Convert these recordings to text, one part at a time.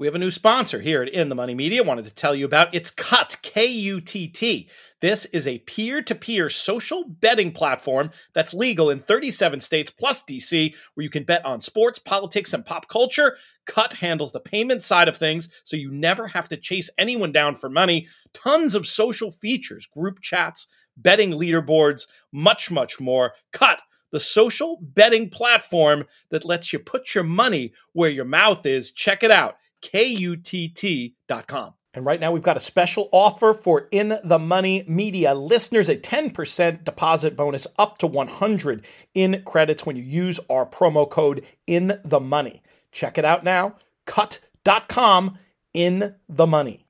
we have a new sponsor here at In the Money Media. Wanted to tell you about it's Kutt K U T T. This is a peer to peer social betting platform that's legal in 37 states plus DC, where you can bet on sports, politics, and pop culture. Kutt handles the payment side of things, so you never have to chase anyone down for money. Tons of social features, group chats, betting leaderboards, much, much more. Kutt the social betting platform that lets you put your money where your mouth is. Check it out, kutt.com. And right now, we've got a special offer for In the Money Media listeners a 10% deposit bonus up to 100 in credits when you use our promo code In the Money. Check it out now, kutt.com in the money.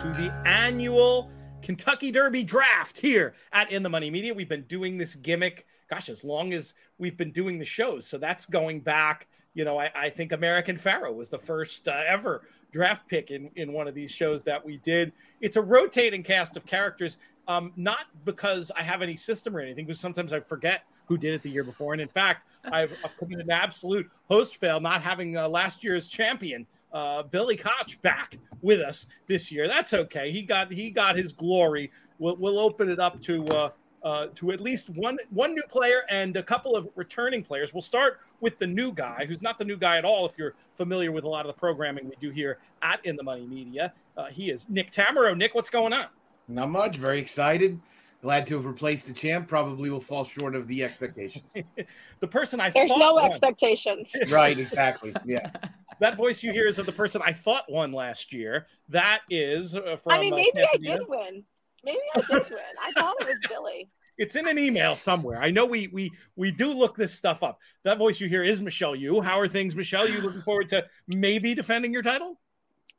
To the annual Kentucky Derby draft here at In the Money Media. We've been doing this gimmick, gosh, as long as we've been doing the shows. So that's going back. You know, I, I think American Pharoah was the first uh, ever draft pick in, in one of these shows that we did. It's a rotating cast of characters, um, not because I have any system or anything, because sometimes I forget who did it the year before. And in fact, I've, I've committed an absolute host fail not having uh, last year's champion uh, Billy Koch back with us this year. That's okay. He got he got his glory. We'll, we'll open it up to uh, uh, to at least one one new player and a couple of returning players. We'll start with the new guy, who's not the new guy at all. If you're familiar with a lot of the programming we do here at In the Money Media, uh, he is Nick Tammaro. Nick, what's going on? Not much. Very excited. Glad to have replaced the champ. Probably will fall short of the expectations. the person I there's no won. expectations. right. Exactly. Yeah. that voice you hear is of the person I thought won last year. That is uh, from. I mean, uh, maybe I did win. Maybe I did win. I thought it was Billy. It's in an email somewhere. I know we we we do look this stuff up. That voice you hear is Michelle Yu. How are things, Michelle? You looking forward to maybe defending your title?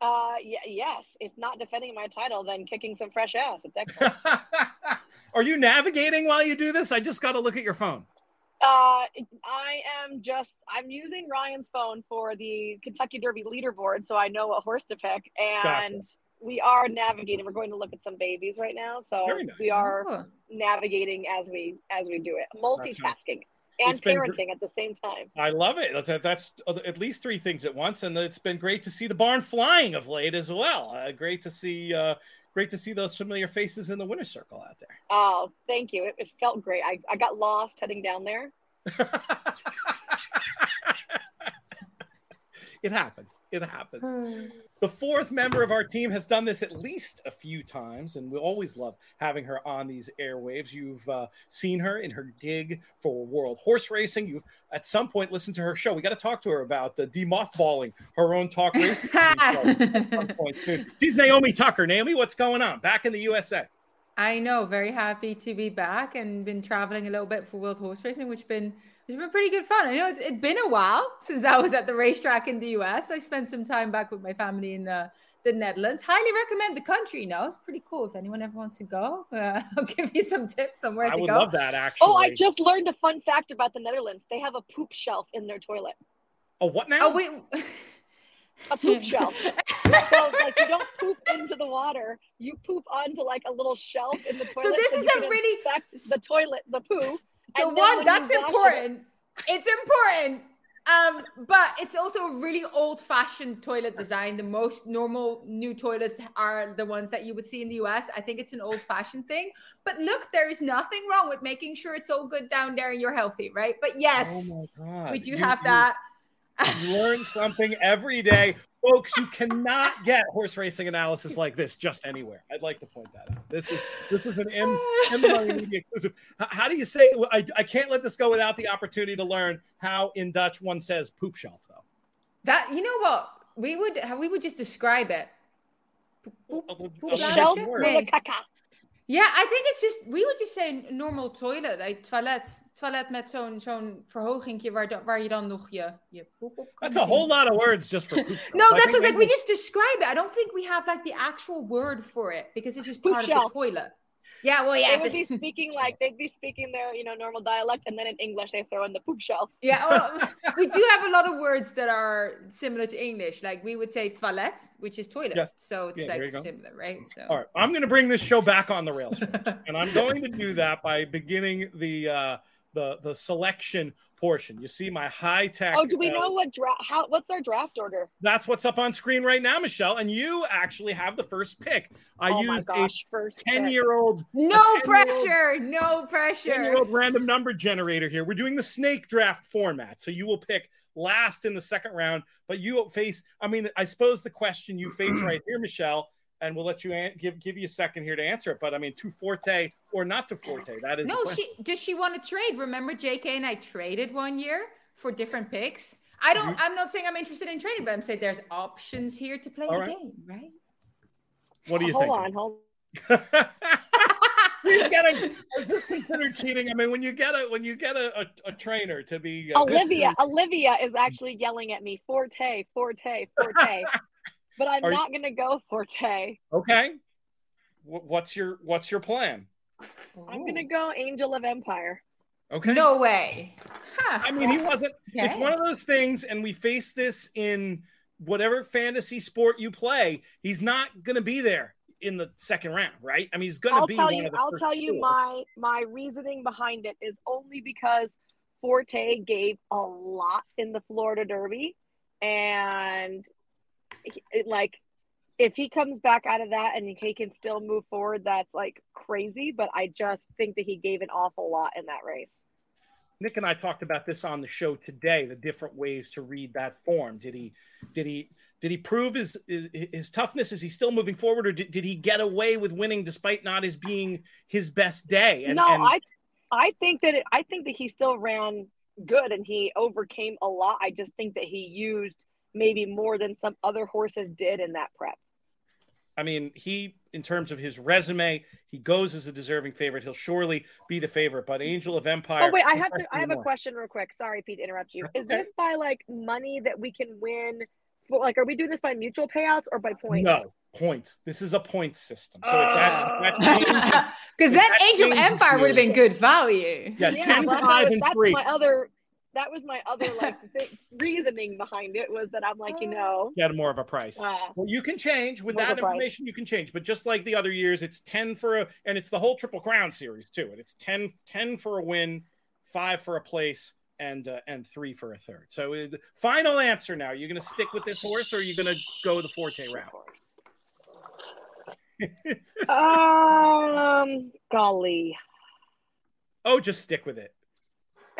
Uh, y- yes. If not defending my title, then kicking some fresh ass. It's excellent. are you navigating while you do this? I just got to look at your phone. Uh, I am just I'm using Ryan's phone for the Kentucky Derby leaderboard, so I know what horse to pick, and Gotcha. we are navigating. We're going to look at some babies right now, so nice. we are Oh. navigating as we as we do it, multitasking It's and been gr- parenting at the same time. I love it. That- That's at least three things at once, and it's been great to see the barn flying of late as well. Uh, great to see, uh, great to see those familiar faces in the winner's circle out there. Oh, thank you. It, it felt great. I, I got lost heading down there. it happens. It happens. The fourth member of our team has done this at least a few times, and we always love having her on these airwaves. You've uh, seen her in her gig for World Horse Racing. You've at some point listened to her show. We got to talk to her about uh, demothballing her own talk racing. She's Naomi Tukker. Naomi, what's going on? Back in the USA. I know, very happy to be back and been traveling a little bit for World Horse Racing, which been which has been pretty good fun. I know it's, it's been a while since I was at the racetrack in the US. I spent some time back with my family in the, the Netherlands. Highly recommend the country. No, it's pretty cool. If anyone ever wants to go, uh, I'll give you some tips on where I to would go. love that. Actually. Oh, I just learned a fun fact about the Netherlands. They have a poop shelf in their toilet. Oh, what now? Oh wait. A poop shelf. So like you don't poop into the water, you poop onto like a little shelf in the toilet. So this is you a can really- the toilet, the poo. So one, that's wash it- important. It's important. Um, but it's also a really old-fashioned toilet design. The most normal new toilets are the ones that you would see in the US. I think it's an old-fashioned thing. But look, there is nothing wrong with making sure it's all good down there and you're healthy, right? But yes, Oh my God. we do You- have you- that. You learn something every day. Folks, you cannot get horse racing analysis like this just anywhere. I'd like to point that out. This is this is an in, in the money media exclusive. How do you say I, I can't let this go without the opportunity to learn how in Dutch one says poop shelf though. That you know what? We would we would just describe it. Oh, oh, poop shelf Shelf nice with word. with a caca. Yeah, I think it's just we would just say normal toilet, like toilet, toilet met zo'n zo'n verhogingje waar, da- waar je dan nog je, je poep op kan That's a whole lot of words just for poop. No, I that's think what like we just describe it. I don't think we have like the actual word for it because it's just Poop part of the toilet. Yeah, well, yeah. They would be speaking like they'd be speaking their you know normal dialect, and then in English they throw in the poop shell. Yeah, well, we do have a lot of words that are similar to English. Like we would say toilet, which is toilet. Yes. So it's Yeah, like similar, right? So All right, I'm going to bring this show back on the rails, and I'm going to do that by beginning the uh, the the selection portion. You see my high tech. Oh, do we uh, know what draft? How? What's our draft order? That's what's up on screen right now, Michelle. And you actually have the first pick. I oh my used gosh! First a ten-year-old. no 10-year-old pressure, no 10 pressure. year old random number generator here. We're doing the snake draft format. So you will pick last in the second round, but you face, I mean, I suppose the question you face right here, Michelle, and we'll let you an- give give you a second here to answer it. But I mean, to forte or not to forte? That is No, she does she want to trade? Remember, JK and I traded one year for different picks. I don't. I'm not saying I'm interested in trading, but I'm saying there's options here to play the right. game, right? What do you hold think? on, hold. He's getting, is this considered cheating? I mean, when you get a when you get a, a, a trainer to be uh, Olivia, Olivia is actually yelling at me, Forte, Forte, Forte. but I'm Are you- not gonna go Forte. okay. Wh- What's your what's your plan? I'm gonna go Angel of Empire. Okay. No way. Huh. I mean, he wasn't. It's one of those things, and we face this in whatever fantasy sport you play. He's not going to be there in the second round, right? I mean, he's going to I'll be tell one you. of the I'll first tell you four. my my reasoning behind it is only because Forte gave a lot in the Florida Derby, and he- it, like if he comes back out of that and he can still move forward, that's like crazy. But I just think that he gave an awful lot in that race. Nick and I talked about this on the show today. The different ways to read that form. Did he? Did he? Did he prove his his, his toughness? Is he still moving forward, or did, did he get away with winning despite not as being his best day? And, no, and I I think that it, I think that he still ran good and he overcame a lot. I just think that he used maybe more than some other horses did in that prep. I mean, he, in terms of his resume, he goes as a deserving favorite. He'll surely be the favorite. But Angel of Empire. Oh wait, I have to. I me have a question real quick. Sorry, Pete, to interrupt you. Is Okay. this by like money that we can win? Well, Like, are we doing this by mutual payouts or by points? No points. This is a point system. So if that, if that oh. changes, Because that Angel changes Empire would have been good value. yeah, Yeah, 10, well, 5, was- and that's 3. my other. That was my other like th- reasoning behind it was that I'm like, you know, Get more of a price. uh, Well, you can change with that a price. information. You can change, but just like the other years, it's ten for a, and it's the whole Triple Crown series too. And it's 10, 10 for a win, five for a place, and uh, and three for a third. So, uh, final answer now. You're going to stick with this horse, or are you going to go the Forte of route? um, golly. Oh, just stick with it.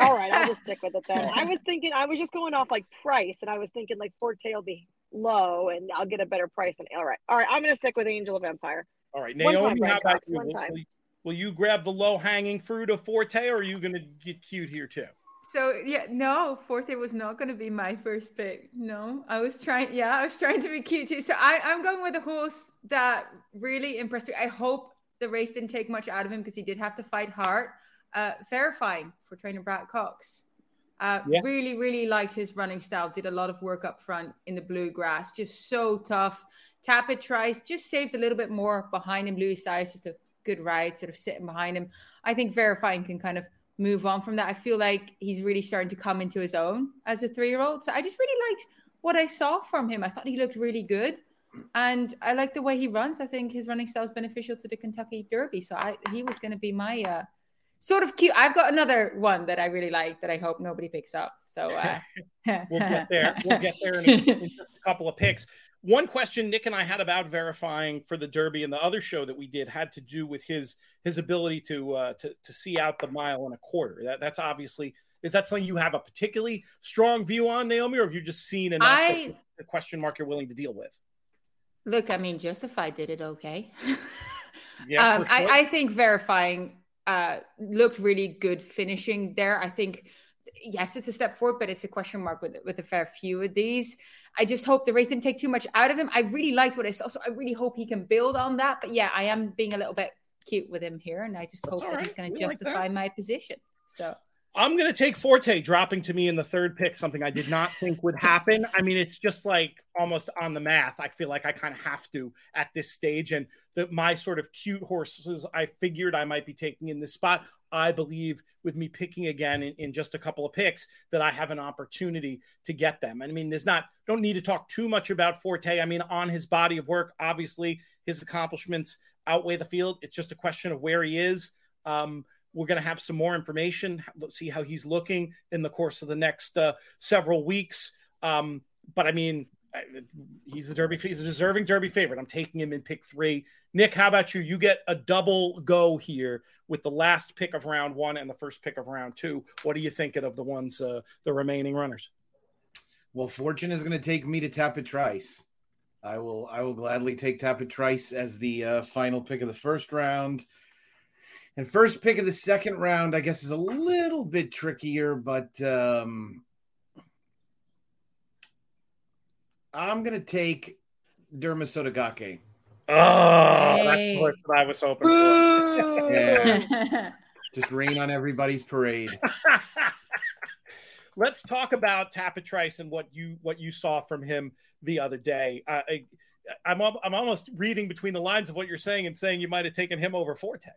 All right, I'll just stick with it then. I was thinking, I was just going off like price, and I was thinking like Forte will be low, and I'll get a better price. Than all right, all right, I'm gonna stick with Angel of Empire. All right, One time, Naomi, how about you? one Will, time. will you- will you grab the low hanging fruit of Forte, or are you going to get cute here too? So yeah, no, Forte was not going to be my first pick. No, I was trying. Yeah, I was trying to be cute too. So I, I'm going with a horse that really impressed me. I hope the race didn't take much out of him because he did have to fight hard. Uh, verifying for trainer Brad Cox. Uh, Yeah. Really, really liked his running style. Did a lot of work up front in the bluegrass. Just so tough. Tapit Trice, just saved a little bit more behind him. Luis Saez, just a good ride, sort of sitting behind him. I think verifying can kind of move on from that. I feel like he's really starting to come into his own as a three year old. So I just really liked what I saw from him. I thought he looked really good. And I like the way he runs. I think his running style is beneficial to the Kentucky Derby. So I, he was going to be my uh, sort of cute. I've got another one that I really like that I hope nobody picks up. So uh, We'll get there. We'll get there in a, in just a couple of picks. One question Nick and I had about verifying for the Derby and the other show that we did had to do with his his ability to uh, to to see out the mile and a quarter. That that's obviously is that something you have a particularly strong view on, Naomi, or have you just seen enough? I- the question mark you're willing to deal with. Look, I mean, Justified did it okay. Yeah, um, sure. I, I think verifying uh, looked really good finishing there. I think, yes, it's a step forward, but it's a question mark with with a fair few of these. I just hope the race didn't take too much out of him. I really liked what I saw, so I really hope he can build on that. But yeah, I am being a little bit cute with him here, and I just hope that he's going to We like justify my position. So I'm going to take Forte dropping to me in the third pick, something I did not think would happen. I mean, it's just like almost on the math. I feel like I kind of have to at this stage. And that my sort of cute horses I figured I might be taking in this spot, I believe with me picking again in, in just a couple of picks that I have an opportunity to get them. I mean, there's not, don't need to talk too much about Forte. I mean, on his body of work, obviously his accomplishments outweigh the field. It's just a question of where he is. Um, we're going to have some more information, Let's see how he's looking in the course of the next uh, several weeks. Um, but I mean, he's the Derby, he's a deserving Derby favorite. I'm taking him in pick three. Nick, how about you? You get a double go here with the last pick of round one and the first pick of round two. What are you thinking of the ones, uh, the remaining runners? Well, fortune is going to take me to Tapit Trice. I will, I will gladly take Tapit Trice as the uh, final pick of the first round. And first pick of the second round, I guess, is a little bit trickier, but um, I'm going to take Derma Sotogake. Oh, hey. that's what I was hoping for. yeah. Just rain on everybody's parade. Let's talk about Tapit Trice and what you what you saw from him the other day. Uh, I, I'm I'm almost reading between the lines of what you're saying and saying you might have taken him over Forte.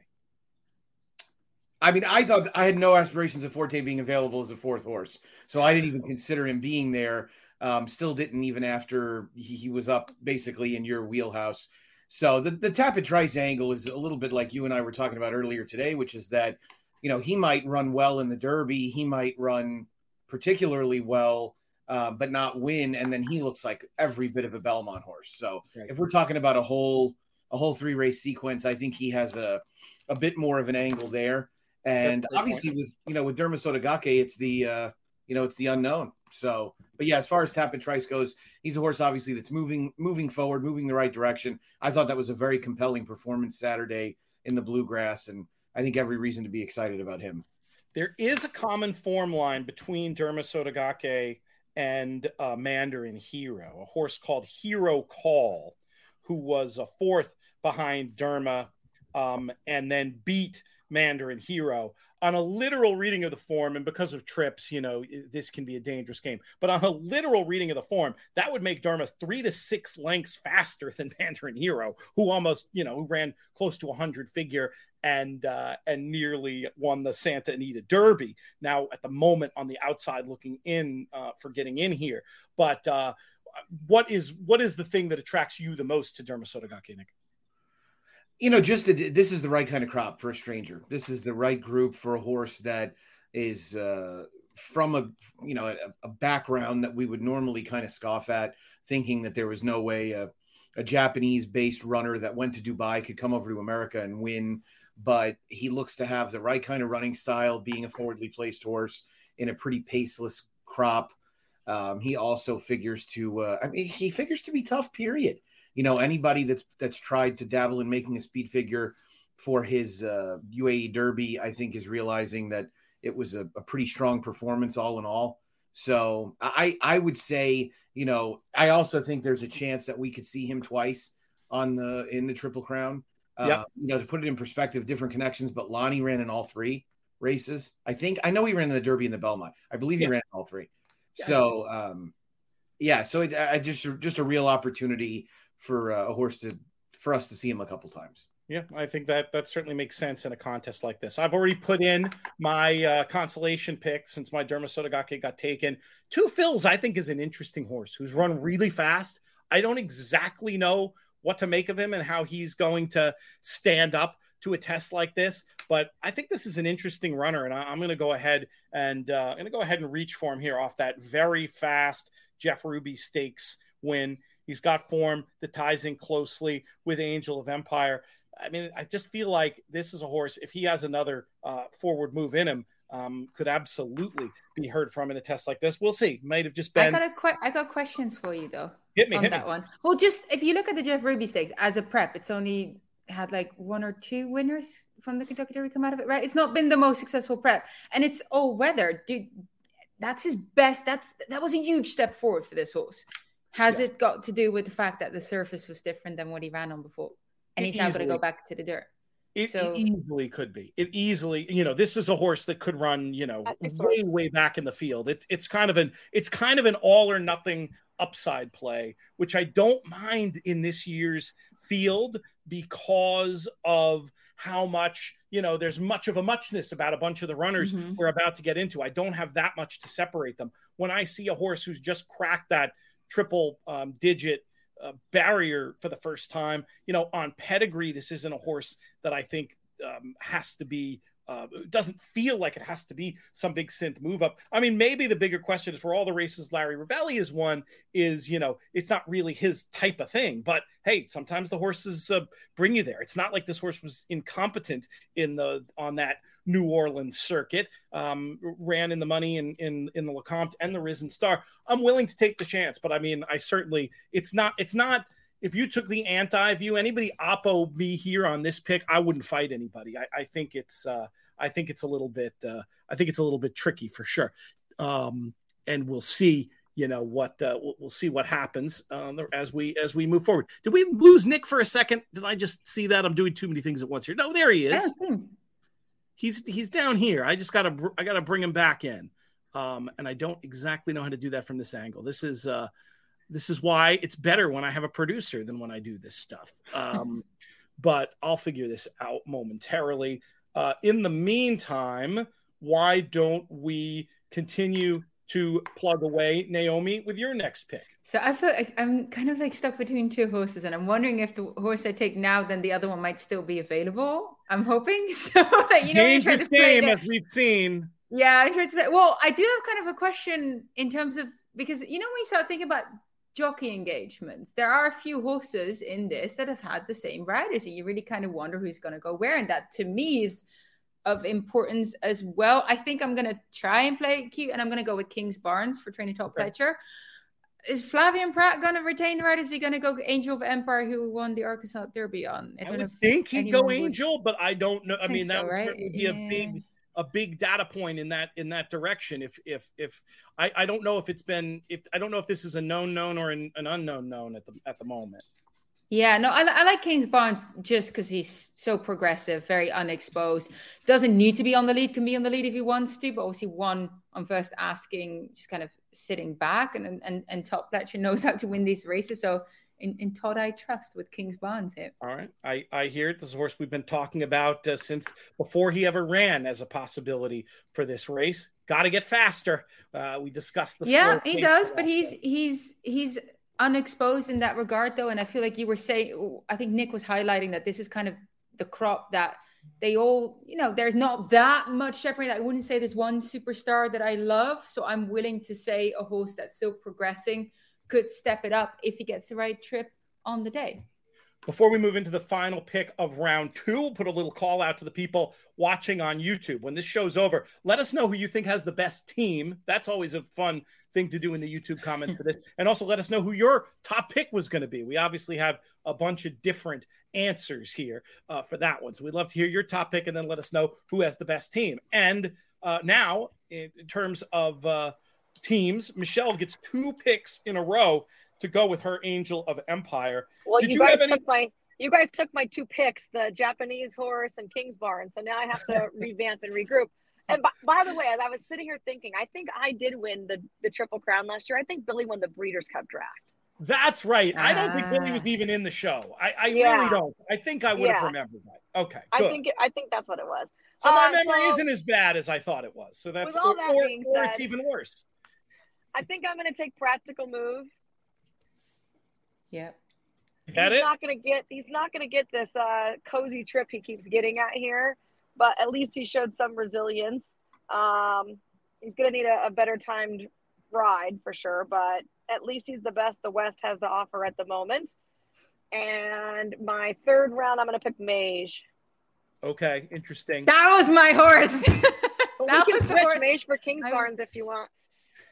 I mean, I thought I had no aspirations of Forte being available as a fourth horse, so I didn't even consider him being there. Um, still didn't even after he, he, was up basically in your wheelhouse. So the the Tapit Trice angle is a little bit like you and I were talking about earlier today, which is that you know he might run well in the Derby, he might run particularly well, uh, but not win, and then he looks like every bit of a Belmont horse. So right. if we're talking about a whole a whole three race sequence, I think he has a a bit more of an angle there. And obviously, point. with you know with Derma Sotogake, it's the uh, you know it's the unknown. So, but yeah, as far as Tapit Trice goes, he's a horse obviously that's moving moving forward, moving the right direction. I thought that was a very compelling performance Saturday in the bluegrass, and I think every reason to be excited about him. There is a common form line between Derma Sotogake and uh, Mandarin Hero, a horse called Hero Call, who was a fourth behind Derma, um, and then beat Mandarin Hero. On a literal reading of the form, and because of trips, you know, this can be a dangerous game. But on a literal reading of the form, that would make Derma three to six lengths faster than Mandarin Hero, who almost, you know, ran close to 100 figure and uh, and nearly won the Santa Anita Derby. Now, at the moment, on the outside looking in uh, for getting in here, but uh, what is what is the thing that attracts you the most to Derma Sotogake, Nick? You know, just that this is the right kind of crop for a stranger. This is the right group for a horse that is uh, from a you know a, a, background that we would normally kind of scoff at, thinking that there was no way a, a Japanese-based runner that went to Dubai could come over to America and win. But he looks to have the right kind of running style, being a forwardly placed horse in a pretty paceless crop. Um, he also figures to, uh, I mean, he figures to be tough. Period you know anybody that's that's tried to dabble in making a speed figure for his uh, UAE Derby, I think is realizing that it was a, a, pretty strong performance all in all. So I I would say you know I also think there's a chance that we could see him twice on the in the Triple Crown. Uh, yeah. You know to put it in perspective, different connections, but Lani ran in all three races. I think I know he ran in the Derby and the Belmont. I believe he yes. ran all three. Yeah. So um, yeah, so it, I just just a real opportunity for uh, a horse to for us to see him a couple times. Yeah, I think that that certainly makes sense in a contest like this. I've already put in my uh, consolation pick since my Derma Sotogake got taken. Two Phil's, I think, is an interesting horse who's run really fast. I don't exactly know what to make of him and how he's going to stand up to a test like this, but I think this is an interesting runner, and I, am going to go ahead and uh, I'm going to go ahead and reach for him here off that very fast Jeff Ruby Stakes win. He's got form that ties in closely with Angel of Empire. I mean, I just feel like this is a horse. If he has another uh, forward move in him, um, could absolutely be heard from in a test like this. We'll see. Might have just been. I got a que- I got questions for you though. Hit me on hit that me. one. Well, just if you look at the Jeff Ruby Stakes as a prep, it's only had like one or two winners from the Kentucky Derby come out of it, right? It's not been the most successful prep, and it's all weather, dude. That's his best. That's that was a huge step forward for this horse. Has yes. it got to do with the fact that the surface was different than what he ran on before? And he's now going to go back to the dirt. It, So- it easily could be. It easily, you know, this is a horse that could run, you know, way, source. way back in the field. It, it's kind of an, it's kind of an all or nothing upside play, which I don't mind in this year's field because of how much, you know, there's much of a muchness about a bunch of the runners Mhm. we're about to get into. I don't have that much to separate them. When I see a horse who's just cracked that triple um, digit uh, barrier for the first time, you know, on pedigree, this isn't a horse that I think um, has to be. Uh, it doesn't feel like it has to be some big synth move up. I mean, maybe the bigger question is for all the races Larry Rivelli has won is, you know, it's not really his type of thing. But hey, sometimes the horses uh, bring you there. It's not like this horse was incompetent in the on that New Orleans circuit. Um, ran in the money in in in the Lecomte and the Risen Star. I'm willing to take the chance, but I mean, I certainly it's not it's not. If you took the anti view, anybody oppo me here on this pick, I wouldn't fight anybody. I, I think it's uh, I think it's a little bit uh, I think it's a little bit tricky for sure. Um, and we'll see you know what uh, we'll, we'll see what happens uh, as we as we move forward. Did we lose Nick for a second? Did I just see that? I'm doing too many things at once here. No, there he is. He's he's down here. I just gotta br- I gotta bring him back in, um, and I don't exactly know how to do that from this angle. This is uh, this is why it's better when I have a producer than when I do this stuff. Um, but I'll figure this out momentarily. Uh, in the meantime, why don't we continue to plug away, Naomi, with your next pick? So I feel like I'm kind of like stuck between two horses, and I'm wondering if the horse I take now, then the other one might still be available. I'm hoping so. That you know, you try to play as we've seen. Yeah, I tried to play. Well, I do have kind of a question in terms of because you know when you start thinking about jockey engagements, there are a few horses in this that have had the same riders, and you really kind of wonder who's going to go where, and that to me is of importance as well. I think I'm going to try and play keep, and I'm going to go with Kingsbarns for training Todd Okay. Pletcher. Is Flavien Prat going to retain the ride? Is he going to go Angel of Empire, who won the Arkansas Derby on? I don't know would think he'd go anyone would- Angel, but I don't know. I think mean, that so, would right? be a big Yeah. A big data point in that in that direction. If if if I, I don't know if it's been if I don't know if this is a known known or an, an unknown known at the at the moment. Yeah, no, I, I like Kingsbarns just because he's so progressive, very unexposed. Doesn't need to be on the lead, can be on the lead if he wants to, but obviously one on first asking, just kind of sitting back, and and and Todd Pletcher knows how to win these races. So in, in Todd, I trust with Kingsbarns here. All right, I I hear it. This is a horse we've been talking about uh, since before he ever ran as a possibility for this race. Got to get faster. Uh, we discussed the yeah, he does, but he's he's he's unexposed in that regard, though. And I feel like you were saying, I think Nick was highlighting that this is kind of the crop that they all, you know, there's not that much separating. I wouldn't say there's one superstar that I love, so I'm willing to say a horse that's still progressing could step it up if he gets the right trip on the day. Before we move into the final pick of round two, we'll put a little call out to the people watching on YouTube. When this show's over, let us know who you think has the best team. That's always a fun thing to do in the YouTube comments for this. And also let us know who your top pick was going to be. We obviously have a bunch of different answers here uh, for that one. So we'd love to hear your top pick and then let us know who has the best team. And uh, now, in, terms of uh, teams, Michelle gets two picks in a row to go with her Angel of Empire. Well, Did you, you guys have any- took my you guys took my two picks, the Japanese horse and King's Barn. So now I have to revamp and regroup. And by, by the way, as I was sitting here thinking, I think I did win the the Triple Crown last year. I think Billy won the Breeders' Cup draft. That's right. I don't think Billy Ah. was even in the show. I, I really don't. I think I would have remembered that. Okay, I think it, I think that's what it was. so my uh, memory so- isn't as bad as I thought it was. So that's With all or, that or- being or it's even worse. I think I'm going to take practical move. Yeah. Get he's it? not going to get he's not going to get this uh, cozy trip he keeps getting at here, but at least he showed some resilience. Um, he's going to need a, a better timed ride for sure, but at least he's the best the West has to offer at the moment. And my third round, I'm going to pick Mage. Okay, interesting. That was my horse. But That we can the switch horse Mage for King's I Barnes if you want.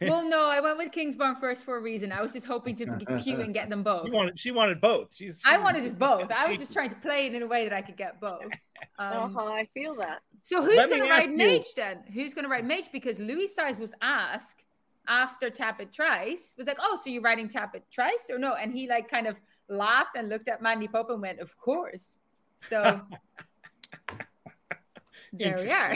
Well, no, I went with Kings Barn first for a reason. I was just hoping to be cute and get them both. She wanted, she wanted both. She's, I wanted just both. I was just trying to play it in a way that I could get both. Um, uh-huh, I feel that. So who's going to ask ride you- Mage then? Who's going to ride Mage? Because Luis Saez was asked after Tapit Trice, was like, "Oh, so you're riding Tapit Trice or no?" And he like kind of laughed and looked at Mandy Pope and went, "Of course." So there we are.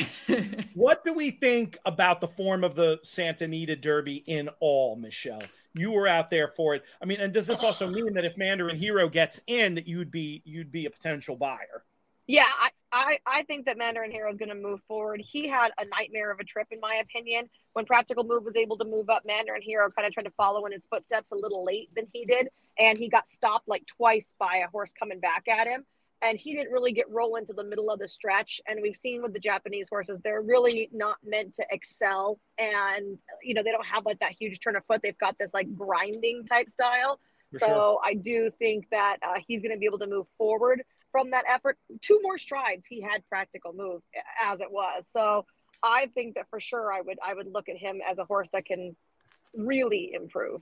what do we think about the form of the Santa Anita Derby in all, Michelle? You were out there for it. I mean, and does this also mean that if Mandarin Hero gets in, that you'd be you'd be a potential buyer? Yeah, I, I, I think that Mandarin Hero is going to move forward. He had a nightmare of a trip, in my opinion. When Practical Move was able to move up, Mandarin Hero kind of tried to follow in his footsteps a little late than he did. And he got stopped like twice by a horse coming back at him. And he didn't really get rolling to the middle of the stretch. And we've seen with the Japanese horses, they're really not meant to excel. And, you know, they don't have like that huge turn of foot. They've got this like grinding type style. For so sure. I do think that uh, he's going to be able to move forward from that effort. Two more strides he had practical move as it was. So I think that for sure I would I would look at him as a horse that can really improve.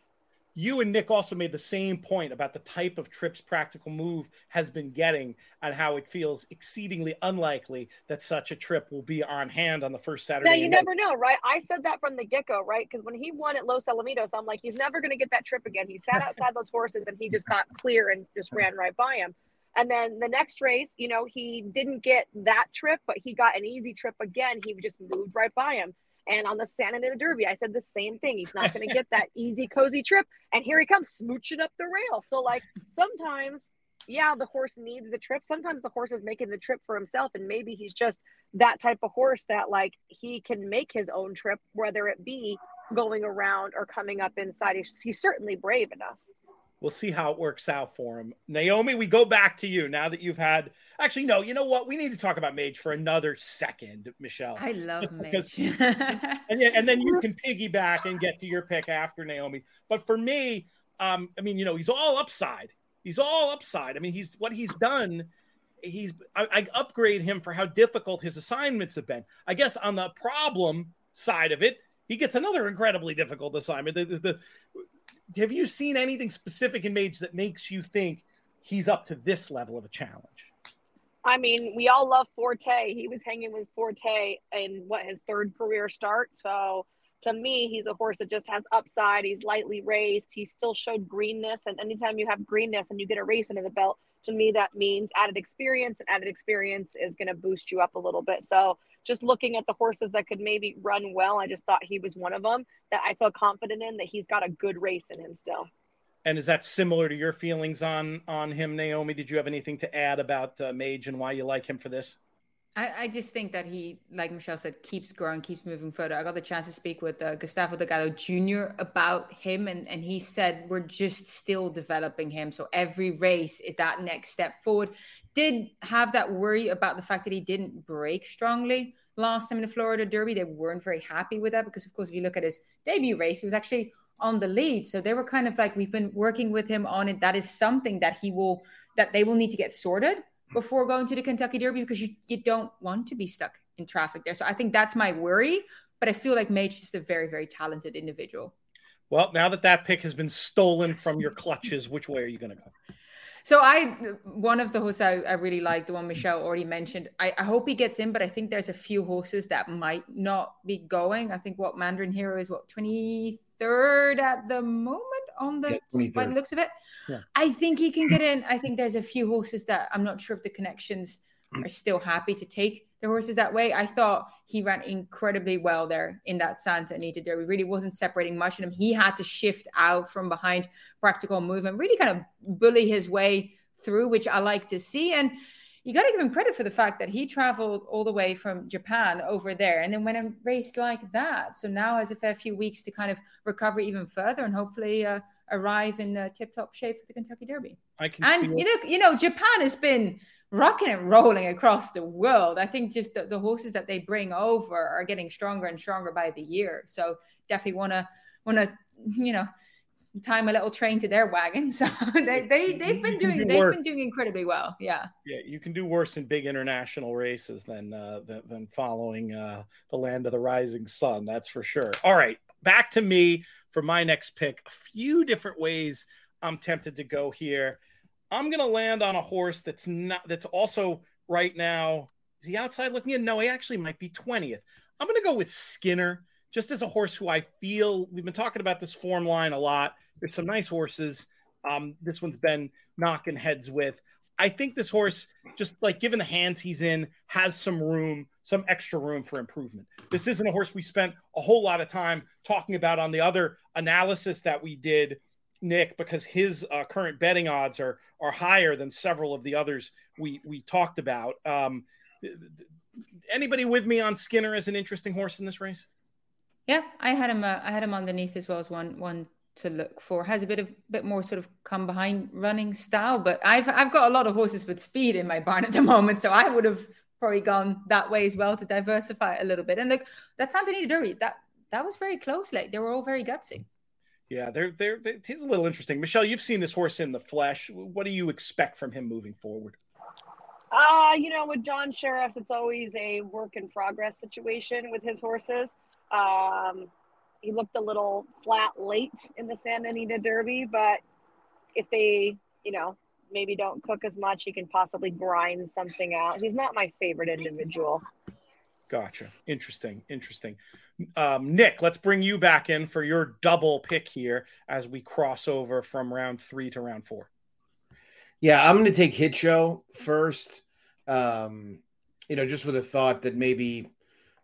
You and Nick also made the same point about the type of trips practical move has been getting and how it feels exceedingly unlikely that such a trip will be on hand on the first Saturday. Now you never know, right? I said that from the get go, right? Because when he won at Los Alamitos, I'm like, he's never going to get that trip again. He sat outside those horses and he just got clear and just ran right by him. And then the next race, you know, he didn't get that trip, but he got an easy trip again. He just moved right by him. And on the Santa Anita Derby, I said the same thing. He's not going to get that easy, cozy trip. And here he comes smooching up the rail. So, like, sometimes, yeah, the horse needs the trip. Sometimes the horse is making the trip for himself. And maybe he's just that type of horse that, like, he can make his own trip, whether it be going around or coming up inside. He's, he's certainly brave enough. We'll see how it works out for him. Naomi, we go back to you now that you've had. Actually, no. You know what? We need to talk about Mage for another second, Michelle. I love Mage. and, yeah, and then you can piggyback and get to your pick after Naomi. But for me, um, I mean, you know, he's all upside. He's all upside. I mean, he's what he's done. He's I, I upgrade him for how difficult his assignments have been. I guess on the problem side of it, he gets another incredibly difficult assignment. The, the, the, have you seen anything specific in Mage that makes you think he's up to this level of a challenge? I mean, we all love Forte. He was hanging with Forte in what his third career start. So to me, he's a horse that just has upside. He's lightly raced. He still showed greenness. And anytime you have greenness and you get a race under the belt, to me, that means added experience, and added experience is going to boost you up a little bit. So just looking at the horses that could maybe run well, I just thought he was one of them that I feel confident in that he's got a good race in him still. And is that similar to your feelings on on him, Naomi? Did you have anything to add about uh, Mage and why you like him for this? I, I, just think that he, like Michelle said, keeps growing, keeps moving further. I got the chance to speak with uh, Gustavo Delgado Jr. about him, and, and he said we're just still developing him. So every race is that next step forward. Did have that worry about the fact that he didn't break strongly last time in the Florida Derby. They weren't very happy with that because, of course, if you look at his debut race, he was actually on the lead. So they were kind of like, we've been working with him on it. That is something that he will, that they will need to get sorted before going to the Kentucky Derby because you, you don't want to be stuck in traffic there. So I think that's my worry. But I feel like Mage is a very, very talented individual. Well, now that that pick has been stolen from your clutches, which way are you going to go? So I, one of the horses I, I really like, the one Michelle already mentioned. I, I, hope he gets in, but I think there's a few horses that might not be going. I think what Mandarin Hero is what 23rd at the moment on the yeah, by the looks of it. Yeah. I think he can get in. I think there's a few horses that I'm not sure if the connections are still happy to take the horses that way. I thought he ran incredibly well there in that Santa Anita Derby. Really wasn't separating much of him. He had to shift out from behind practical movement, really kind of bully his way through, which I like to see. And you got to give him credit for the fact that he traveled all the way from Japan over there and then went and raced like that. So now has a fair few weeks to kind of recover even further and hopefully uh, arrive in uh, tip top shape for the Kentucky Derby. I can and you know, you know, Japan has been rocking and rolling across the world. I think just the, the horses that they bring over are getting stronger and stronger by the year. So definitely want to want to you know time a little train to their wagon. So they, they they've been doing do they've worse. been doing incredibly well. Yeah. Yeah, you can do worse in big international races than uh, than, than following uh, the land of the rising sun. That's for sure. All right, back to me for my next pick. A few different ways I'm tempted to go here. I'm gonna land on a horse that's not that's also right now. Is he outside looking in? No, he actually might be 20th. I'm gonna go with Skinner, just as a horse who I feel we've been talking about this form line a lot. There's some nice horses. Um, this one's been knocking heads with. I think this horse, just like given the hands he's in, has some room, some extra room for improvement. This isn't a horse we spent a whole lot of time talking about on the other analysis that we did, Nick, because his uh, current betting odds are are higher than several of the others we we talked about. Um, anybody with me on Skinner as an interesting horse in this race? Yeah, I had him. Uh, I had him underneath as well as one one to look for. Has a bit of bit more sort of come behind running style, but I've I've got a lot of horses with speed in my barn at the moment, so I would have probably gone that way as well to diversify a little bit. And look, that Anita Derby that that was very close. Like they were all very gutsy. Yeah, they're, they're, they're he's a little interesting. Michelle, you've seen this horse in the flesh. What do you expect from him moving forward? Uh, you know, with John Shirreffs, it's always a work in progress situation with his horses. Um, he looked a little flat late in the Santa Anita Derby, but if they, you know, maybe don't cook as much, he can possibly grind something out. He's not my favorite individual. Gotcha. Interesting. Interesting. Um, Nick, let's bring you back in for your double pick here as we cross over from round three to round four. Yeah, I'm going to take Hit Show first. Um, you know, just with a thought that maybe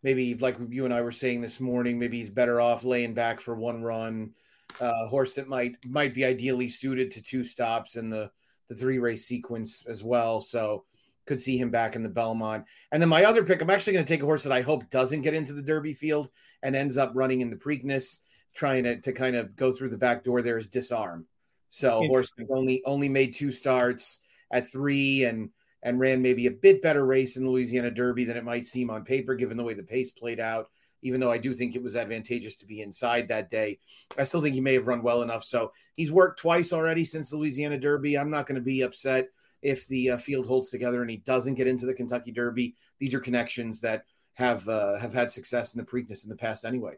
maybe like you and I were saying this morning, maybe he's better off laying back for one run. Uh, horse that might might be ideally suited to two stops in the the three race sequence as well. So could see him back in the Belmont. And then my other pick, I'm actually going to take a horse that I hope doesn't get into the Derby field and ends up running in the Preakness, trying to, to kind of go through the back door. There is Disarm. So horse only only made two starts at three and and ran maybe a bit better race in the Louisiana Derby than it might seem on paper, given the way the pace played out. Even though I do think it was advantageous to be inside that day, I still think he may have run well enough. So he's worked twice already since the Louisiana Derby. I'm not going to be upset if the uh, field holds together and he doesn't get into the Kentucky Derby. These are connections that have uh, have had success in the Preakness in the past anyway.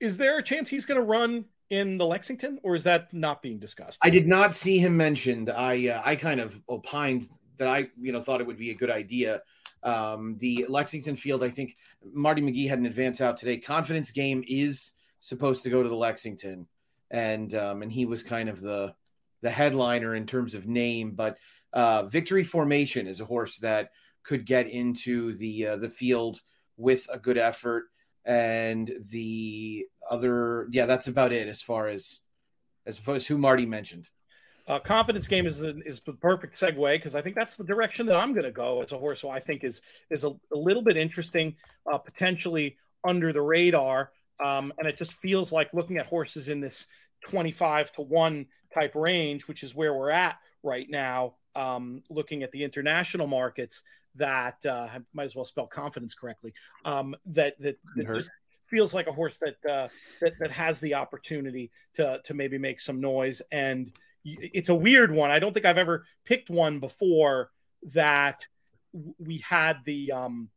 Is there a chance he's going to run in the Lexington, or is that not being discussed? I did not see him mentioned. I uh, I kind of opined that I you know thought it would be a good idea. Um, the Lexington field, I think Marty McGee had an advance out today. Confidence game is supposed to go to the Lexington, and um, and he was kind of the the headliner in terms of name. But uh, Victory Formation is a horse that could get into the uh, the field with a good effort, and the other yeah, that's about it as far as as opposed to who Marty mentioned. Uh, confidence game is the, is the perfect segue because I think that's the direction that I'm going to go as a horse. So I think is is a, a little bit interesting, uh, potentially under the radar, um, and it just feels like looking at horses in this 25 to one type range, which is where we're at right now. Um, looking at the international markets, that uh, I might as well spell confidence correctly. Um, that that, that feels like a horse that, uh, that that has the opportunity to to maybe make some noise and it's a weird one. I don't think I've ever picked one before that we had the um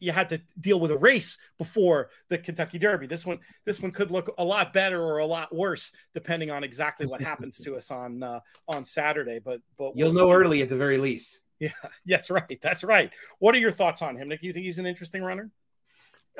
you had to deal with a race before the Kentucky Derby. This one, this one could look a lot better or a lot worse depending on exactly what happens to us on uh, on Saturday. But but you'll know early at the very least. Yeah, that's right. That's right. What are your thoughts on him, Nick? You think he's an interesting runner?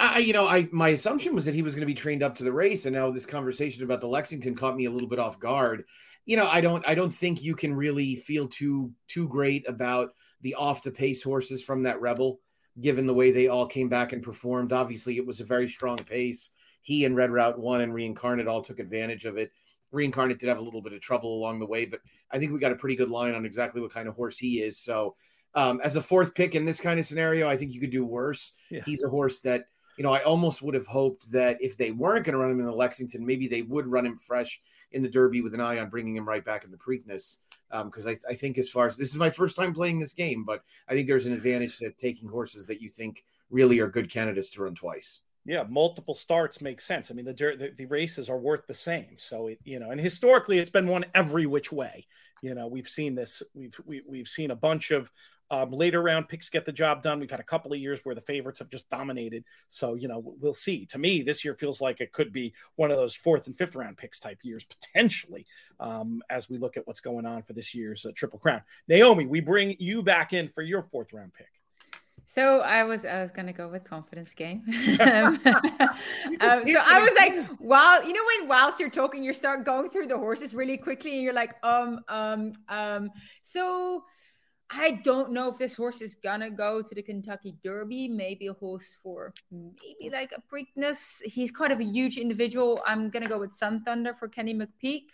I, you know, I my assumption was that he was going to be trained up to the race, and now this conversation about the Lexington caught me a little bit off guard you know, I don't I don't think you can really feel too too great about the off the pace horses from that rebel, given the way they all came back and performed. Obviously, it was a very strong pace. He and Red Route One and Reincarnate all took advantage of it. Reincarnate did have a little bit of trouble along the way, but I think we got a pretty good line on exactly what kind of horse he is. So, um, as a fourth pick in this kind of scenario, I think you could do worse. Yeah. He's a horse that you know I almost would have hoped that if they weren't going to run him in the Lexington, maybe they would run him fresh in the Derby with an eye on bringing him right back in the Preakness. Because um, I, I think, as far as this is my first time playing this game, but I think there's an advantage to taking horses that you think really are good candidates to run twice. Yeah, multiple starts make sense. I mean, the, the, the races are worth the same. So it, you know, and historically, it's been one every which way. You know, we've seen this. We've we, have we have seen a bunch of um, later round picks get the job done. We've had a couple of years where the favorites have just dominated. So, you know, we'll see. To me, this year feels like it could be one of those fourth and fifth round picks type years, potentially, um, as we look at what's going on for this year's uh, Triple Crown. Naomi, we bring you back in for your fourth round pick. So I was I was gonna go with confidence game. um, um, so I was like, while you know when whilst you're talking, you start going through the horses really quickly, and you're like, um, um, um. So I don't know if this horse is gonna go to the Kentucky Derby. Maybe a horse for maybe like a Preakness. He's kind of a huge individual. I'm gonna go with Sun Thunder for Kenny McPeek.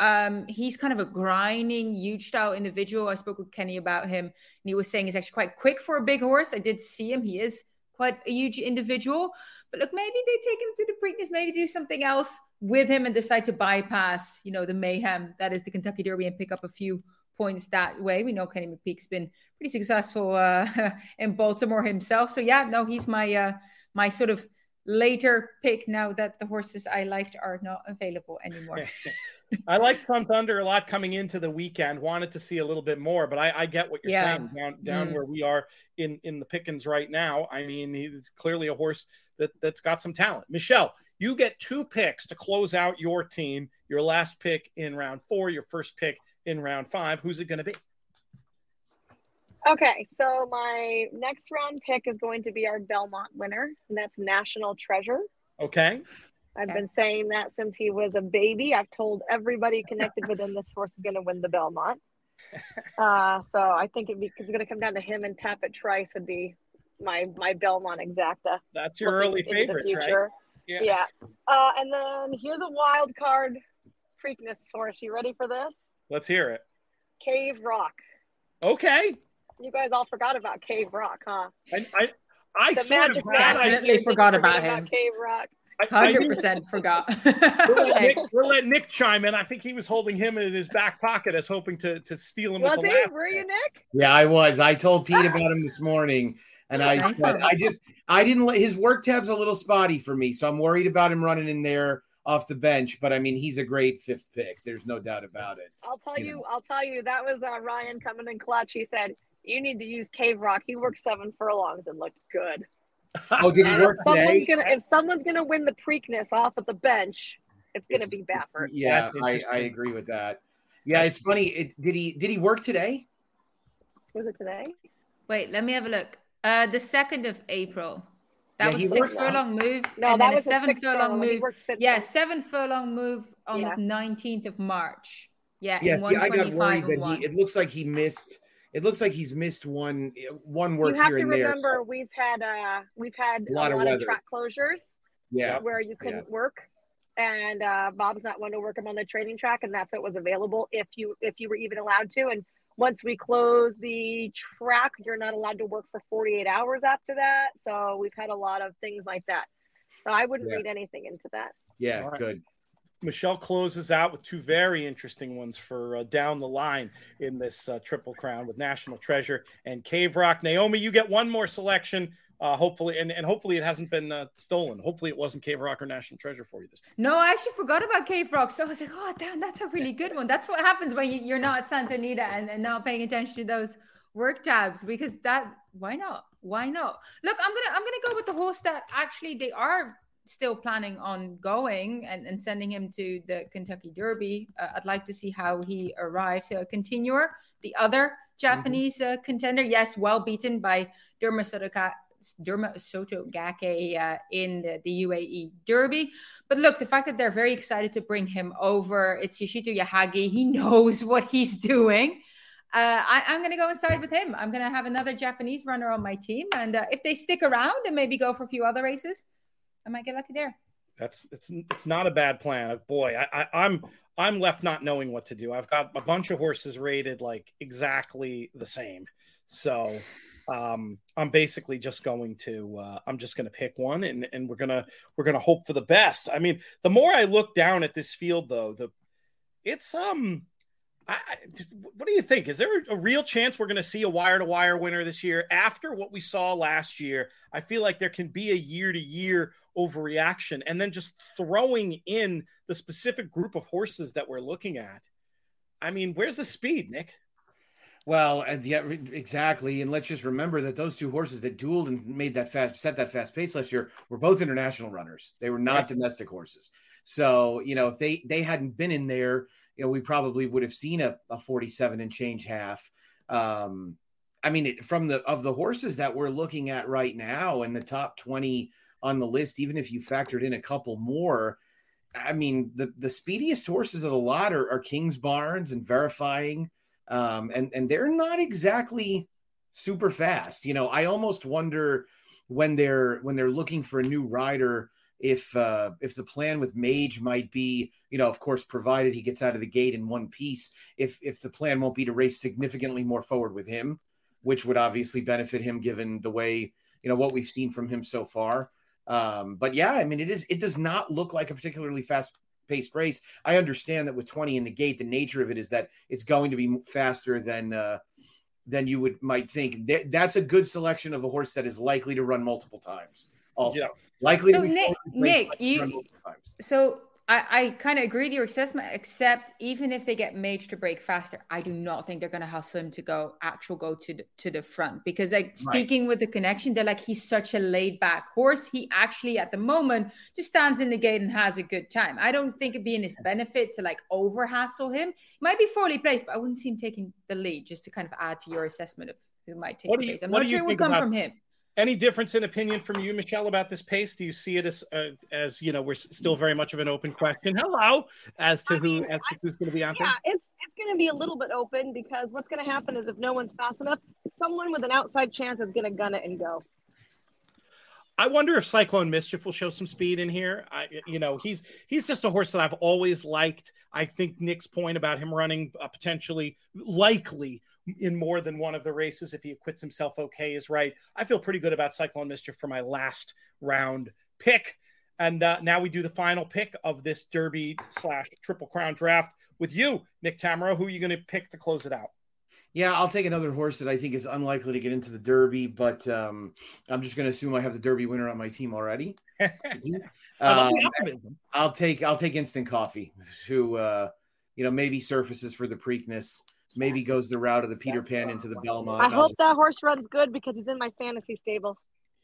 Um, he's kind of a grinding, huge style individual. I spoke with Kenny about him, and he was saying he's actually quite quick for a big horse. I did see him; he is quite a huge individual. But look, maybe they take him to the Preakness, maybe do something else with him, and decide to bypass, you know, the mayhem that is the Kentucky Derby and pick up a few points that way. We know Kenny McPeek's been pretty successful uh, in Baltimore himself. So yeah, no, he's my uh, my sort of later pick now that the horses I liked are not available anymore. I liked Sun Thunder a lot coming into the weekend. Wanted to see a little bit more, but I, I get what you're yeah. saying. Down down mm. where we are in in the Pickens right now. I mean, he's clearly a horse that that's got some talent. Michelle, you get two picks to close out your team. Your last pick in round four. Your first pick in round five. Who's it going to be? Okay, so my next round pick is going to be our Belmont winner, and that's National Treasure. Okay. I've okay. been saying that since he was a baby. I've told everybody connected with him this horse is going to win the Belmont. Uh, so I think it'd be, it's going to come down to him and Tapit Trice would be my my Belmont exacta. That's your early favorites, right? Yeah. yeah. Uh, and then here's a wild card Preakness horse. You ready for this? Let's hear it. Cave Rock. Okay. You guys all forgot about Cave Rock, huh? I I, I sort of definitely forgot about him. About Cave Rock. Hundred percent forgot. we'll, let Nick, we'll, let Nick, chime in. I think he was holding him in his back pocket as hoping to to steal him. Was he? Were you, Nick? Yeah, I was. I told Pete about him this morning, and I said I just I didn't let his work tab's a little spotty for me, so I'm worried about him running in there off the bench. But I mean, he's a great fifth pick. There's no doubt about it. I'll tell you. you I'll tell you. That was uh, Ryan coming in clutch. He said you need to use Cave Rock. He worked seven furlongs and looked good. Oh, did he work if today? Someone's gonna, if someone's going to win the Preakness off of the bench, it's going to be Baffert. Yeah, I, I agree with that. Yeah, it's funny. It, did he did he work today? Was it today? Wait, let me have a look. Uh, the second of April. That yeah, was six furlong move. No, and that was a seven furlong move. Yeah, seven furlong move on yeah. the nineteenth of March. Yeah. Yeah. I got worried that he. It looks like he missed it looks like he's missed one one work here and there. you have to remember, there. So. We've had uh we've had a lot, a lot of, of, track closures. Yeah, where you couldn't yeah. work, and uh, Bob's not one to work him on the training track, and that's what was available if you if you were even allowed to. And once we close the track, you're not allowed to work for 48 hours after that. So we've had a lot of things like that. So I wouldn't yeah. read anything into that. Yeah, right. good. Michelle closes out with two very interesting ones for uh, down the line in this uh, Triple Crown with National Treasure and Cave Rock. Naomi, you get one more selection. Uh, hopefully, and, and hopefully it hasn't been uh, stolen. Hopefully, it wasn't Cave Rock or National Treasure for you this time. No, I actually forgot about Cave Rock. So I was like, oh, damn, that's a really good one. That's what happens when you, are not at Santa Anita and, and not paying attention to those work tabs because that, why not? Why not? Look, I'm gonna I'm gonna go with the horse that actually they are still planning on going and, and sending him to the Kentucky Derby. Uh, I'd like to see how he arrives. So, Continuar, the other Japanese mm-hmm. uh, contender, yes, well beaten by Derma Sotoka. Derma Sotogake uh, in the, the, UAE Derby. But look, the fact that they're very excited to bring him over, it's Yoshito Yahagi. He knows what he's doing. Uh, I, am going to go inside with him. I'm going to have another Japanese runner on my team. And uh, if they stick around and maybe go for a few other races, I might get lucky there. That's it's it's not a bad plan. Boy, I, I I'm I'm left not knowing what to do. I've got a bunch of horses rated like exactly the same. So um, I'm basically just going to uh, I'm just going to pick one and and we're gonna we're gonna hope for the best. I mean, the more I look down at this field, though, the it's um I, what do you think? Is there a real chance we're going to see a wire to wire winner this year after what we saw last year? I feel like there can be a year to year overreaction and then just throwing in the specific group of horses that we're looking at. I mean, where's the speed, Nick? Well, and yeah, exactly. And let's just remember that those two horses that dueled and made that fast, set that fast pace last year were both international runners. They were not right. domestic horses. So, you know, if they they hadn't been in there, you know, we probably would have seen a, a 47 and change half. Um, I mean, it, from the of the horses that we're looking at right now in the top 20 on the list, even if you factored in a couple more, I mean, the the speediest horses of the lot are, are Kingsbarns and verifying, um, and and they're not exactly super fast. You know, I almost wonder when they're when they're looking for a new rider if uh, if the plan with Mage might be, you know, of course, provided he gets out of the gate in one piece, if if the plan won't be to race significantly more forward with him, which would obviously benefit him given the way you know what we've seen from him so far. Um, but yeah, I mean, it is it does not look like a particularly fast paced race. I understand that with 20 in the gate, the nature of it is that it's going to be faster than uh, than you would might think. That, that's a good selection of a horse that is likely to run multiple times. Also, yeah. likely so to be Nick, Nick you, so I, I kind of agree with your assessment, except even if they get Mage to break faster, I do not think they're going to hustle him to go actual go to the, to the front because like speaking right. with the connection, they're like he's such a laid back horse. He actually at the moment just stands in the gate and has a good time. I don't think it'd be in his benefit to like over hassle him. He might be fully placed, but I wouldn't see him taking the lead. Just to kind of add to your assessment of who might take what the place. I'm not sure it would come about- from him any difference in opinion from you, Michelle, about this pace? Do you see it as uh, as you know we're still very much of an open question? Hello, as to I who mean, as to who's going to be out yeah, there. Yeah, it's it's going to be a little bit open because what's going to happen is if no one's fast enough, someone with an outside chance is going to gun it and go. I wonder if Cyclone Mischief will show some speed in here. I, you know, he's he's just a horse that I've always liked. I think Nick's point about him running uh, potentially likely in more than one of the races if he acquits himself okay is right. I feel pretty good about Cyclone Mischief for my last round pick. And uh, now we do the final pick of this Derby slash Triple Crown draft with you, Nick Tammaro. Who are you going to pick to close it out? Yeah, I'll take another horse that I think is unlikely to get into the Derby, but um, I'm just going to assume I have the Derby winner on my team already. um, I'll take I'll take Instant Coffee, who uh, you know maybe surfaces for the Preakness maybe goes the route of the Peter Pan into the Belmont. I hope that horse runs good because he's in my fantasy stable.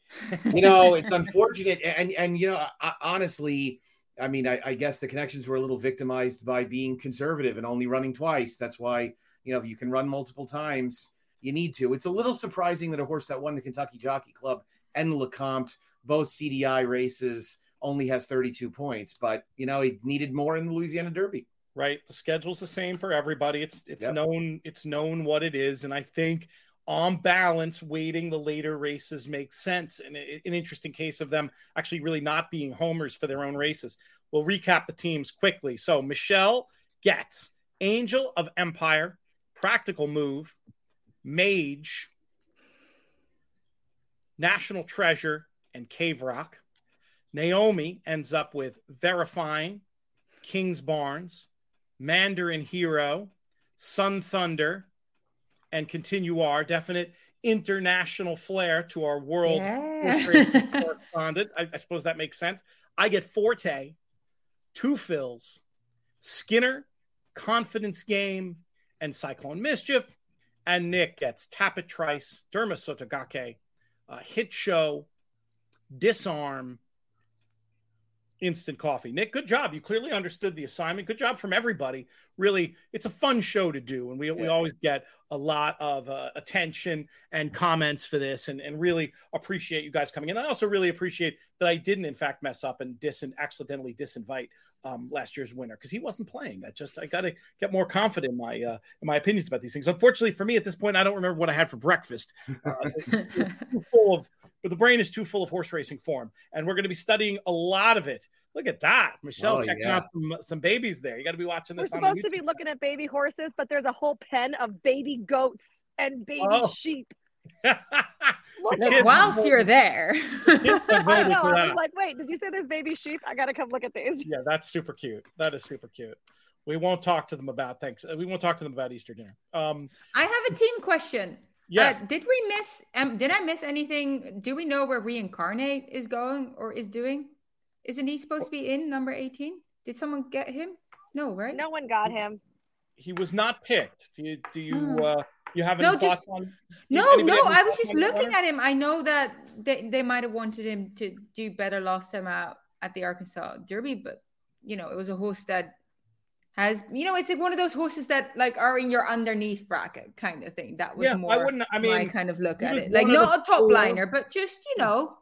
you know, it's unfortunate, and and you know, I, honestly, I mean, I, I, guess the connections were a little victimized by being conservative and only running twice. That's why you know, if you can run multiple times, you need to. It's a little surprising that a horse that won the Kentucky Jockey Club and the Lecomte, both CDI races, only has 32 points, but you know, he needed more in the Louisiana Derby right? The schedule's the same for everybody. It's it's yep. known it's known what it is, and I think on balance, waiting the later races makes sense. And an interesting case of them actually really not being homers for their own races. We'll recap the teams quickly. So Michelle gets Angel of Empire, Practical Move, Mage, National Treasure, and Cave Rock. Naomi ends up with Verifying, Kingsbarns, Mandarin Hero, Sun Thunder, and Continuar definite international flair to our world yeah. correspondent. I, I, suppose that makes sense. I get Forte, Two Phil's, Skinner, Confidence Game, and Cyclone Mischief. And Nick gets Tapit Trice, Derma Sotogake, uh, Hit Show, Disarm, instant coffee. Nick, good job. You clearly understood the assignment. Good job from everybody. Really, it's a fun show to do, and we, yeah. we always get a lot of uh, attention and comments for this, and, and really appreciate you guys coming in. I also really appreciate that I didn't, in fact, mess up and dis accidentally disinvite um, last year's winner because he wasn't playing. I just I got to get more confident in my uh, in my opinions about these things. Unfortunately for me, at this point, I don't remember what I had for breakfast. Uh, full of but the brain is too full of horse racing form, and we're going to be studying a lot of it. Look at that, Michelle, oh, checking yeah. out some, some, babies there. You got to be watching this. We're supposed to be looking at baby horses, but there's a whole pen of baby goats and baby oh. sheep. Whilst you're there, I know. I was like, wait, did you say there's baby sheep? I got to come look at these. Yeah, that's super cute. That is super cute. We won't talk to them about thanks. We won't talk to them about Easter dinner. Um, I have a team question. Yes. Uh, did we miss? Um, did I miss anything? Do we know where reincarnate is going or is doing? Isn't he supposed to be in number eighteen? Did someone get him? No, right? No one got him. He was not picked. Do you? Do you? Hmm. Uh, you have any no, thoughts just, on? No, no. I was just looking at him. I know that they they might have wanted him to do better last time out at the Arkansas Derby, but you know, it was a horse that has you know it's like one of those horses that like are in your underneath bracket kind of thing. That was Yeah, I more wouldn't- I mean, my kind of look at it. Like not a top four- liner, but just you know.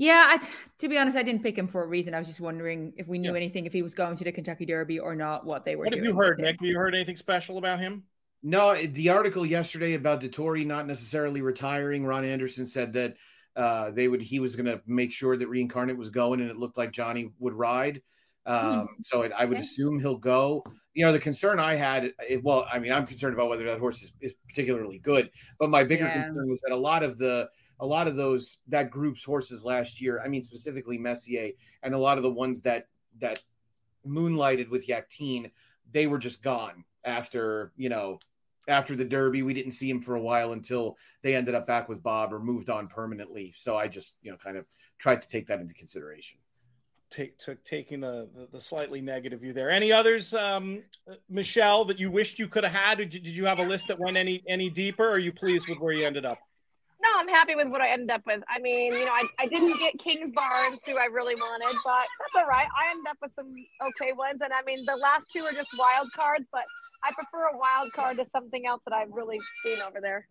Yeah, I, to be honest, I didn't pick him for a reason. I was just wondering if we knew Yeah. anything, if he was going to the Kentucky Derby or not, what they were What have you heard. Nick? Have you heard anything special about him? No, the article yesterday about Dettori not necessarily retiring. Ron Anderson said that uh, they would he was going to make sure that Reincarnate was going, and it looked like Johnny would ride. Um, So it, I would Okay. assume he'll go. You know, the concern I had, it, well, I mean, I'm concerned about whether that horse is, is particularly good, but my bigger Yeah. concern was that a lot of the a lot of those that group's horses last year, I mean, specifically Messier, and a lot of the ones that that moonlighted with Yakteen, they were just gone after you know after the Derby. We didn't see him for a while until they ended up back with Bob or moved on permanently. So I just you know kind of tried to take that into consideration. Take, took taking the, the the slightly negative view there. Any others, um, Michelle, that you wished you could have had? Did, did you have a list that went any any deeper? Or are you pleased with where you ended up? No, I'm happy with what I ended up with. I mean, you know, I, I didn't get Kingsbarns, who I really wanted, but that's all right. I ended up with some okay ones. And I mean, the last two are just wild cards, but I prefer a wild card to something else that I've really seen over there.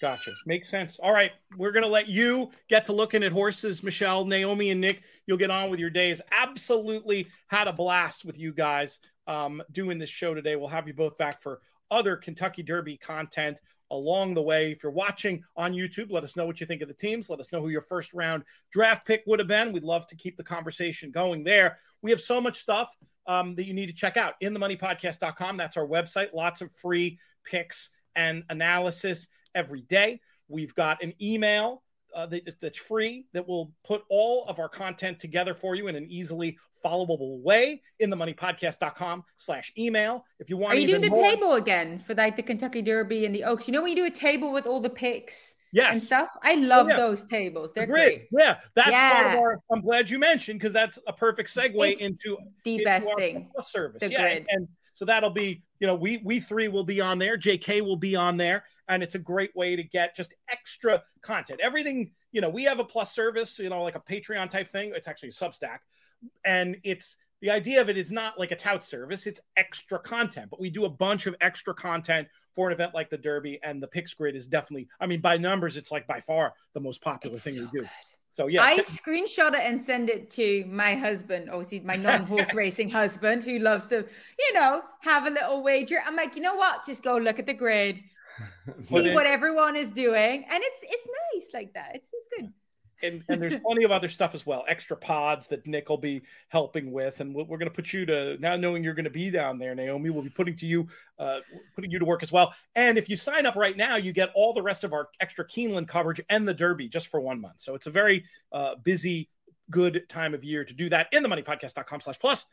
Gotcha. Makes sense. All right. We're going to let you get to looking at horses, Michelle, Naomi, and Nick. You'll get on with your days. Absolutely had a blast with you guys um, doing this show today. We'll have you both back for other Kentucky Derby content along the way. If you're watching on YouTube, let us know what you think of the teams. Let us know who your first round draft pick would have been. We'd love to keep the conversation going there. We have so much stuff um, that you need to check out in the moneypodcast.com. That's our website. Lots of free picks and analysis every day. We've got an email uh, that, that's free that will put all of our content together for you in an easily followable way in the moneypodcast.com slash email. If you want Are you doing the more- table again for like the Kentucky Derby and the Oaks? You know when you do a table with all the picks yes. and stuff? I love yeah. those tables. They're The grid. great. Yeah, that's part of our. I'm glad you mentioned because that's a perfect segue It's into The into best thing. service. the yeah, grid. and so that'll be you know we we three will be on there. J.K. will be on there, and it's a great way to get just extra content. Everything you know, we have a plus service, you know, like a Patreon type thing. It's actually a Substack, and it's the idea of it is not like a tout service; it's extra content. But we do a bunch of extra content for an event like the Derby, and the Picks Grid is definitely. I mean, by numbers, it's like by far the most popular It's thing so we do. good. So yeah, I t- screenshot it and send it to my husband, obviously my non-horse racing husband, who loves to, you know, have a little wager. I'm like, you know what? Just go look at the grid, see then- what everyone is doing, and it's it's nice like that. It's it's good. and, and there's plenty of other stuff as well extra pods that nick will be helping with and we're going to put you to now knowing you're going to be down there naomi we'll be putting to you uh, putting you to work as well and if you sign up right now you get all the rest of our extra keeneland coverage and the derby just for one month so it's a very uh, busy good time of year to do that in the moneypodcast.com slash plus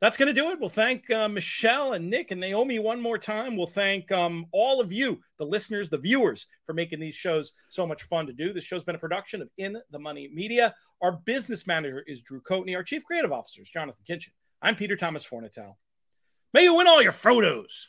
that's going to do it. We'll thank uh, Michelle and Nick and Naomi one more time. We'll thank um, all of you, the listeners, the viewers, for making these shows so much fun to do. This show's been a production of In the Money Media. Our business manager is Drew Coatney. Our chief creative officer is Jonathan Kinchen. I'm Peter Thomas Fornatel. May you win all your photos.